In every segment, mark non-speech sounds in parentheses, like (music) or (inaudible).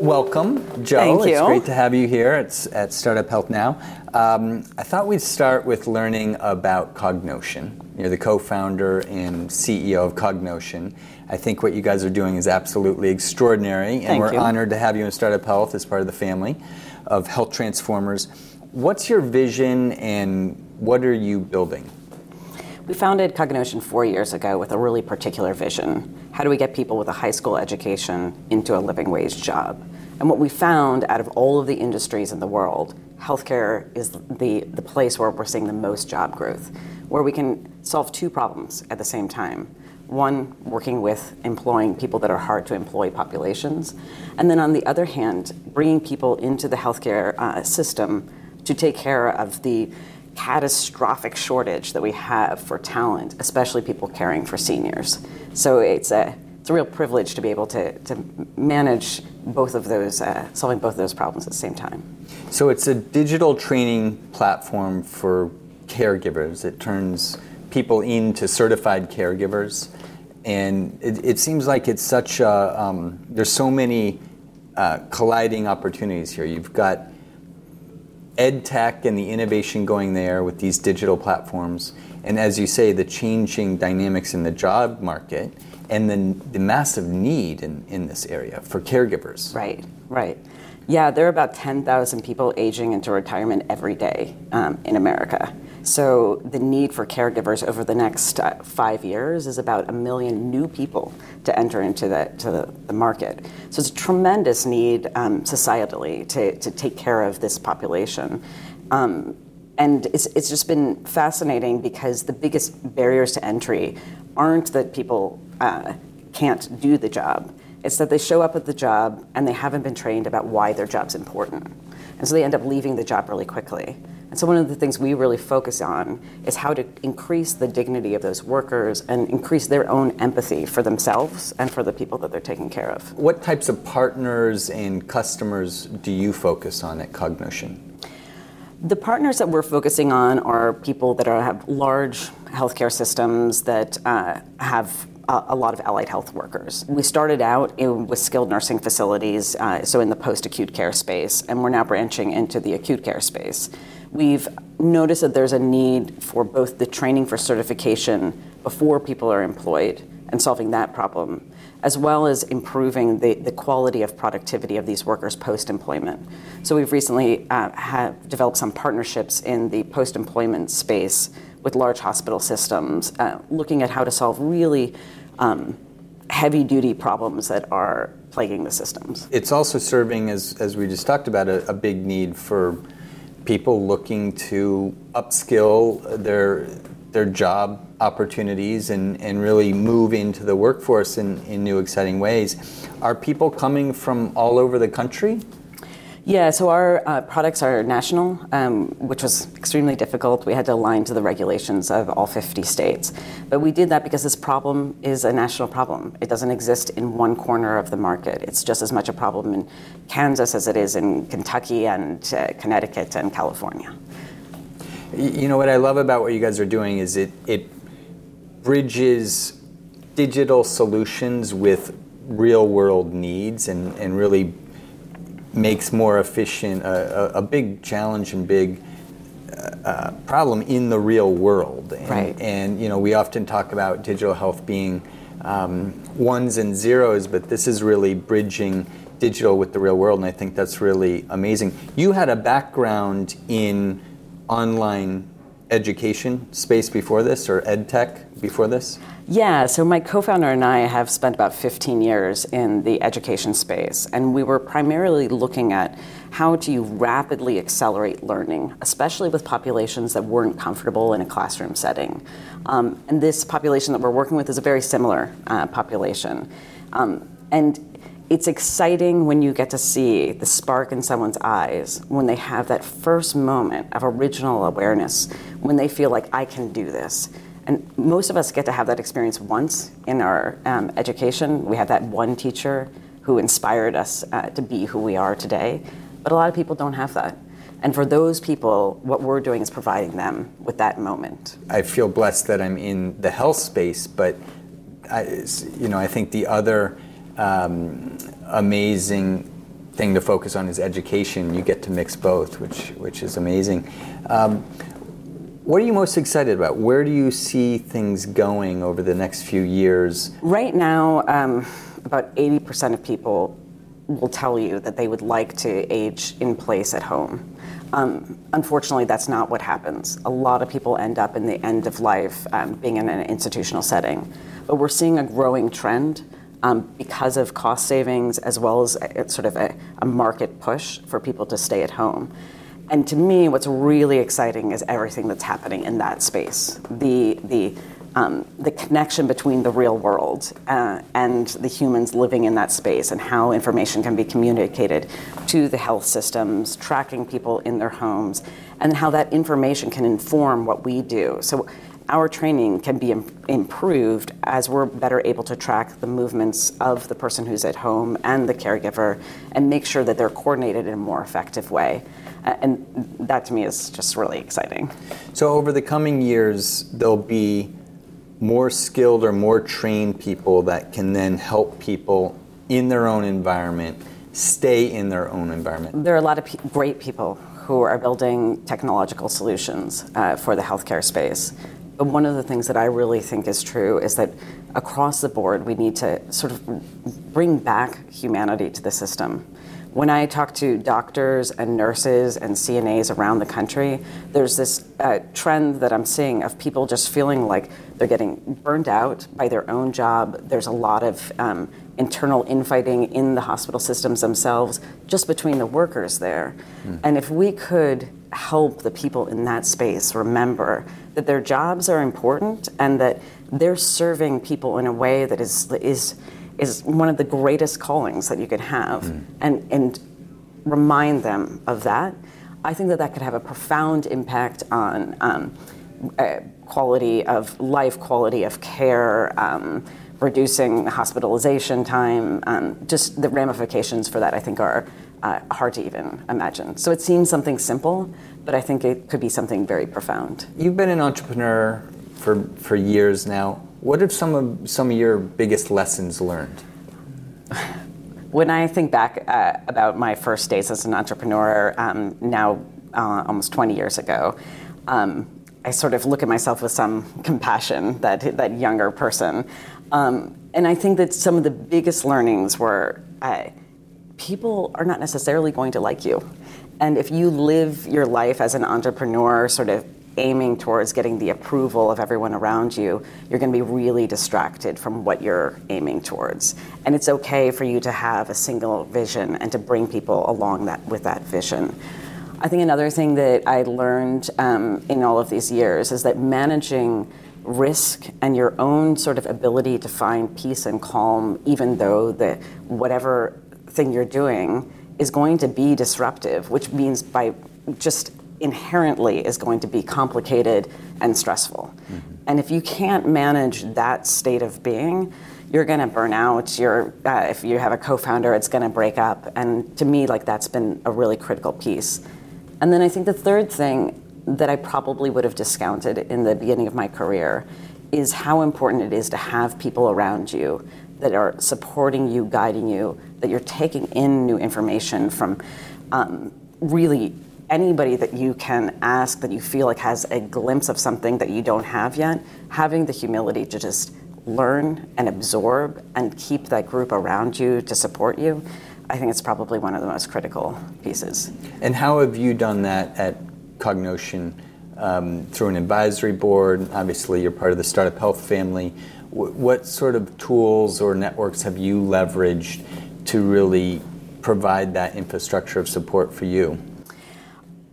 Welcome, Joe. Thank you. It's great to have you here at, at Startup Health Now. Um, I thought we'd start with learning about Cognotion. You're the co-founder and CEO of Cognotion. I think what you guys are doing is absolutely extraordinary, and Thank we're you. honored to have you in Startup Health as part of the family of health transformers. What's your vision, and what are you building? We founded Cognotion four years ago with a really particular vision. How do we get people with a high school education into a living wage job? And what we found out of all of the industries in the world, healthcare is the, the place where we're seeing the most job growth, where we can solve two problems at the same time. One, working with employing people that are hard to employ populations. And then on the other hand, bringing people into the healthcare uh, system to take care of the catastrophic shortage that we have for talent, especially people caring for seniors. So it's a it's a real privilege to be able to, to manage both of those, uh, solving both of those problems at the same time. So it's a digital training platform for caregivers. It turns people into certified caregivers, and it, it seems like it's such a. Um, there's so many uh, colliding opportunities here. You've got ed tech and the innovation going there with these digital platforms, and as you say, the changing dynamics in the job market, and then the massive need in, in this area for caregivers. Right, right. Yeah, there are about 10,000 people aging into retirement every day um, in America. So the need for caregivers over the next uh, five years is about a million new people to enter into the, to the, the market. So it's a tremendous need um, societally to, to take care of this population. Um, and it's, it's just been fascinating because the biggest barriers to entry aren't that people uh, can't do the job. It's that they show up at the job and they haven't been trained about why their job's important. And so they end up leaving the job really quickly. So one of the things we really focus on is how to increase the dignity of those workers and increase their own empathy for themselves and for the people that they're taking care of. What types of partners and customers do you focus on at Cognotion? The partners that we're focusing on are people that are, have large healthcare systems that uh, have a, a lot of allied health workers. We started out in, with skilled nursing facilities, uh, so in the post acute care space, and we're now branching into the acute care space. We've noticed that there's a need for both the training for certification before people are employed and solving that problem, as well as improving the, the quality of productivity of these workers post employment. So we've recently uh, have developed some partnerships in the post employment space with large hospital systems, uh, looking at how to solve really um, heavy duty problems that are plaguing the systems. It's also serving, as, as we just talked about, a, a big need for people looking to upskill their, their job opportunities and, and really move into the workforce in, in new, exciting ways. Are people coming from all over the country? Yeah, so our uh, products are national, um, which was extremely difficult. We had to align to the regulations of all 50 states. But we did that because this problem is a national problem. It doesn't exist in one corner of the market. It's just as much a problem in Kansas as it is in Kentucky and uh, Connecticut and California. You know what I love about what you guys are doing is it, it bridges digital solutions with real world needs and, and really makes more efficient a, a, a big challenge and big uh, uh, problem in the real world. And, Right. and you know we often talk about digital health being um, ones and zeros, but this is really bridging digital with the real world, and I think that's really amazing. You had a background in online education space before this, or ed tech before this. Yeah, so my co founder and I have spent about 15 years in the education space, and we were primarily looking at how do you rapidly accelerate learning, especially with populations that weren't comfortable in a classroom setting. Um, and this population that we're working with is a very similar uh, population. Um, and it's exciting when you get to see the spark in someone's eyes when they have that first moment of original awareness, when they feel like, I can do this. And most of us get to have that experience once in our um, education. We have that one teacher who inspired us uh, to be who we are today. But a lot of people don't have that. And for those people, what we're doing is providing them with that moment. I feel blessed that I'm in the health space, but I, you know, I think the other um, amazing thing to focus on is education. You get to mix both, which which is amazing. Um, what are you most excited about? Where do you see things going over the next few years? Right now, um, about 80% of people will tell you that they would like to age in place at home. Um, unfortunately, that's not what happens. A lot of people end up in the end of life um, being in an institutional setting. But we're seeing a growing trend um, because of cost savings as well as a, sort of a, a market push for people to stay at home. And to me, what's really exciting is everything that's happening in that space. The, the, um, the connection between the real world uh, and the humans living in that space and how information can be communicated to the health systems, tracking people in their homes, and how that information can inform what we do. So our training can be Im- improved as we're better able to track the movements of the person who's at home and the caregiver and make sure that they're coordinated in a more effective way. And that to me is just really exciting. So, over the coming years, there'll be more skilled or more trained people that can then help people in their own environment stay in their own environment. There are a lot of pe- great people who are building technological solutions uh, for the healthcare space. But one of the things that I really think is true is that across the board, we need to sort of bring back humanity to the system. When I talk to doctors and nurses and CNAs around the country, there's this uh, trend that I'm seeing of people just feeling like they're getting burned out by their own job. There's a lot of um, internal infighting in the hospital systems themselves, just between the workers there. Mm. And if we could help the people in that space remember that their jobs are important and that they're serving people in a way that is is is one of the greatest callings that you could have mm. and and remind them of that i think that that could have a profound impact on um, uh, quality of life quality of care um, reducing hospitalization time um, just the ramifications for that i think are uh, hard to even imagine. So it seems something simple, but I think it could be something very profound. You've been an entrepreneur for, for years now. What are some of some of your biggest lessons learned? When I think back uh, about my first days as an entrepreneur, um, now uh, almost 20 years ago, um, I sort of look at myself with some compassion, that that younger person, um, and I think that some of the biggest learnings were. Uh, people are not necessarily going to like you. And if you live your life as an entrepreneur, sort of aiming towards getting the approval of everyone around you, you're going to be really distracted from what you're aiming towards. And it's okay for you to have a single vision and to bring people along that with that vision. I think another thing that I learned um, in all of these years is that managing risk and your own sort of ability to find peace and calm, even though that whatever thing you're doing is going to be disruptive, which means by just inherently is going to be complicated and stressful. Mm-hmm. And if you can't manage that state of being, you're going to burn out. You're, uh, if you have a co-founder, it's going to break up. And to me, like that's been a really critical piece. And then I think the third thing that I probably would have discounted in the beginning of my career is how important it is to have people around you that are supporting you, guiding you, that you're taking in new information from um, really anybody that you can ask that you feel like has a glimpse of something that you don't have yet, having the humility to just learn and absorb and keep that group around you to support you, I think it's probably one of the most critical pieces. And how have you done that at Cognotion? Um, through an advisory board, obviously you're part of the startup health family. W- what sort of tools or networks have you leveraged to really provide that infrastructure of support for you?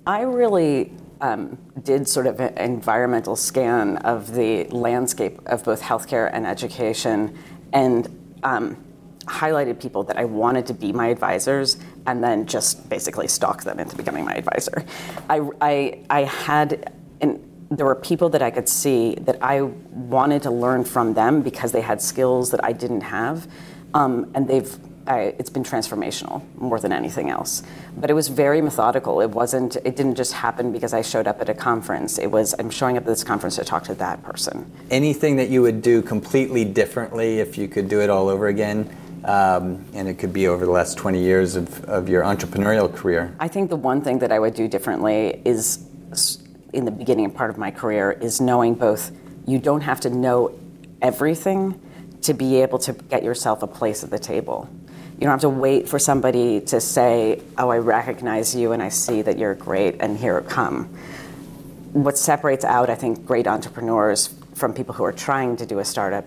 I really um, did sort of an environmental scan of the landscape of both healthcare and education and um, highlighted people that I wanted to be my advisors and then just basically stalked them into becoming my advisor. I, I, I had, and there were people that I could see that I wanted to learn from them because they had skills that I didn't have. Um, and they've I, it's been transformational more than anything else. But it was very methodical. It wasn't. It didn't just happen because I showed up at a conference. It was I'm showing up at this conference to talk to that person. Anything that you would do completely differently if you could do it all over again? um, and it could be over the last 20 years of, of your entrepreneurial career. I think the one thing that I would do differently is in the beginning part of my career is knowing both you don't have to know everything to be able to get yourself a place at the table. You don't have to wait for somebody to say, Oh, I recognize you and I see that you're great, and here come. What separates out, I think, great entrepreneurs from people who are trying to do a startup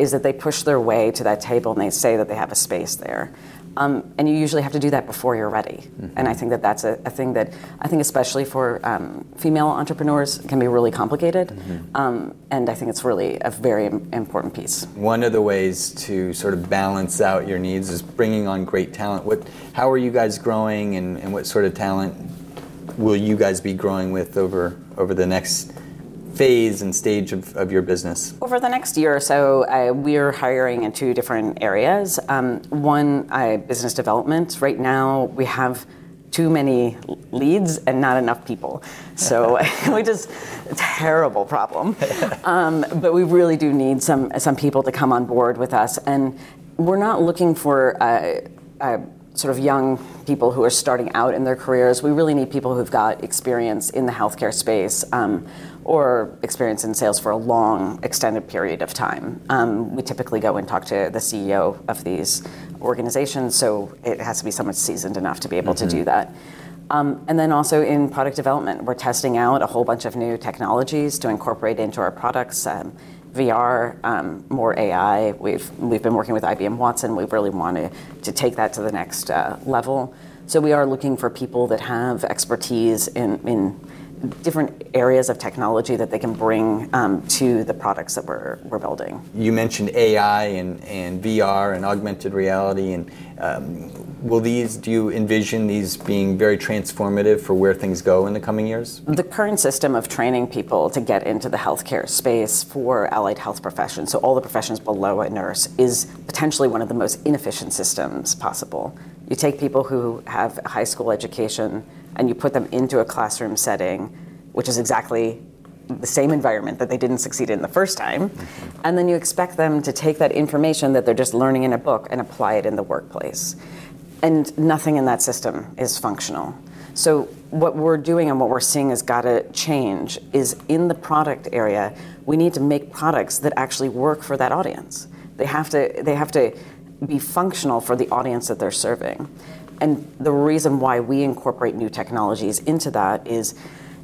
is that they push their way to that table and they say that they have a space there. Um, and you usually have to do that before you're ready. Mm-hmm. And I think that that's a, a, thing that I think, especially for um, female entrepreneurs, can be really complicated. Mm-hmm. Um, and I think it's really a very important piece. One of the ways to sort of balance out your needs is bringing on great talent. What, how are you guys growing, and, and what sort of talent will you guys be growing with over over the next phase and stage of, of your business? Over the next year or so, uh, we're hiring in two different areas. Um, one, uh, business development. Right now, we have too many leads and not enough people. So, (laughs) which is a terrible problem. (laughs) Um, but we really do need some some people to come on board with us, and we're not looking for. Uh, uh sort of young people who are starting out in their careers. We really need people who've got experience in the healthcare space um, or experience in sales for a long, extended period of time. Um, we typically go and talk to the CEO of these organizations, so it has to be someone seasoned enough to be able mm-hmm. to do mm-hmm. that. Um, and then also in product development, we're testing out a whole bunch of new technologies to incorporate into our products. Um, VR, um, more AI. We've we've been working with IBM Watson. We really wanted to take that to the next uh, level. So we are looking for people that have expertise in, in different areas of technology that they can bring um, to the products that we're, we're building. You mentioned AI and, and VR and augmented reality, and um, will these, do you envision these being very transformative for where things go in the coming years? The current system of training people to get into the healthcare space for allied health professions, so all the professions below a nurse, is potentially one of the most inefficient systems possible. You take people who have high school education and you put them into a classroom setting, which is exactly the same environment that they didn't succeed in the first time, mm-hmm. and then you expect them to take that information that they're just learning in a book and apply it in the workplace. And nothing in that system is functional. So, what we're doing and what we're seeing has got to change is in the product area, we need to make products that actually work for that audience. They have to, they have to be functional for the audience that they're serving. And the reason why we incorporate new technologies into that is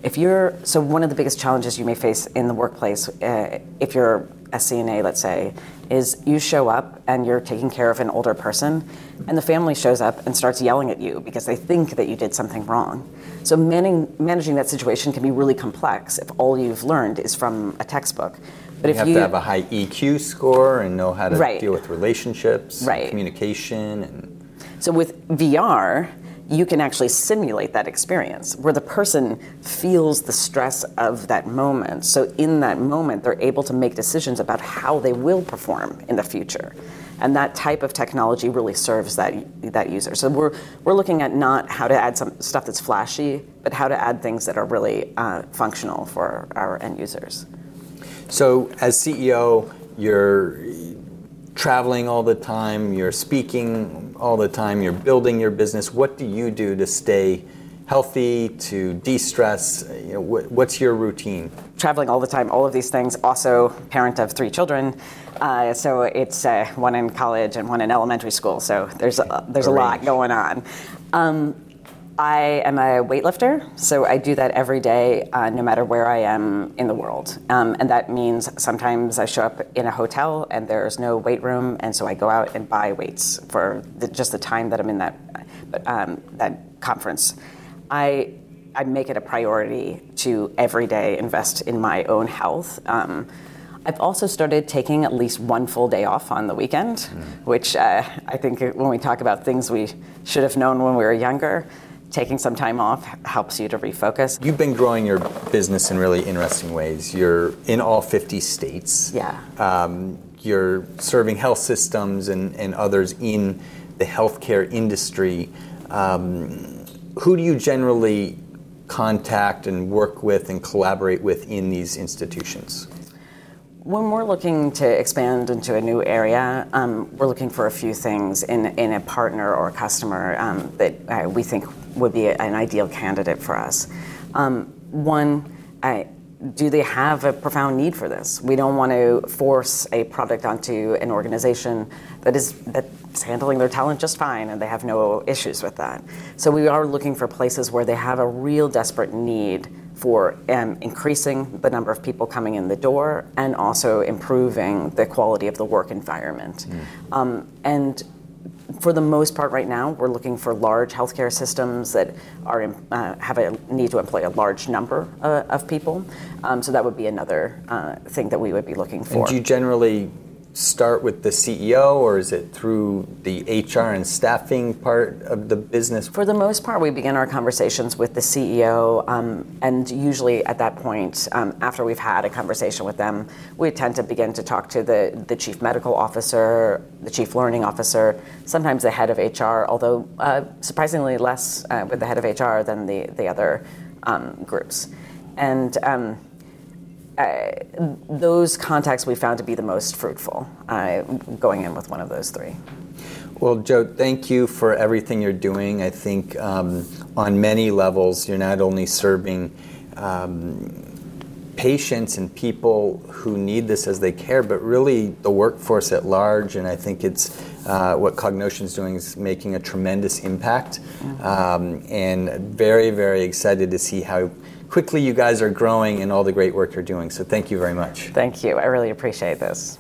if you're, so one of the biggest challenges you may face in the workplace, uh, if you're a CNA, let's say, is you show up and you're taking care of an older person, and the family shows up and starts yelling at you because they think that you did something wrong. So managing, managing that situation can be really complex if all you've learned is from a textbook. But you if have you have to have a high EQ score and know how to right. deal with relationships, right. communication, and so with VR, you can actually simulate that experience where the person feels the stress of that moment. So in that moment, they're able to make decisions about how they will perform in the future. And that type of technology really serves that, that user. So we're, we're looking at not how to add some stuff that's flashy, but how to add things that are really uh, functional for our end users. So as CEO, you're traveling all the time, you're speaking all the time, you're building your business. What do you do to stay healthy, to de stress? You know, what, what's your routine? Traveling all the time, all of these things. Also, parent of three children. Uh, so it's uh, one in college and one in elementary school. So there's a, there's a, a lot going on. Um, I am a weightlifter, so I do that every day, uh, no matter where I am in the world. Um, and that means sometimes I show up in a hotel and there's no weight room, and so I go out and buy weights for the, just the time that I'm in that um, that conference. I I make it a priority to every day invest in my own health. Um, I've also started taking at least one full day off on the weekend, mm. which uh, I think when we talk about things we should have known when we were younger, taking some time off helps you to refocus. You've been growing your business in really interesting ways. You're in all 50 states. Yeah. Um, you're serving health systems and, and others in the healthcare industry. Um, who do you generally contact and work with and collaborate with in these institutions? When we're looking to expand into a new area, we're looking for a few things in a partner or a customer that we think would be an ideal candidate for us. Um, one, do they have a profound need for this? We don't want to force a product onto an organization that's that's handling their talent just fine, and they have no issues with that. So we are looking for places where they have a real desperate need for um, increasing the number of people coming in the door and also improving the quality of the work environment. Mm. Um, For the most part right now, we're looking for large healthcare systems that are uh, have a need to employ a large number uh, of people. Um, so that would be another uh, thing that we would be looking for. Do you generally start with the CEO, or is it through the HR and staffing part of the business? For the most part, we begin our conversations with the CEO. Um, and usually at that point, um, after we've had a conversation with them, we tend to begin to talk to the the chief medical officer, the chief learning officer, sometimes the head of HR, although uh, surprisingly less uh, with the head of HR than the the other um, groups. Um, Uh, those contacts we found to be the most fruitful, uh, going in with one of those three. Well, Joe, thank you for everything you're doing. I think um, on many levels, you're not only serving um, patients and people who need this as they care, but really the workforce at large. And I think it's uh, what is doing is making a tremendous impact. Mm-hmm. Um and very, very excited to see how quickly you guys are growing and all the great work you're doing. So thank you very much. Thank you. I really appreciate this.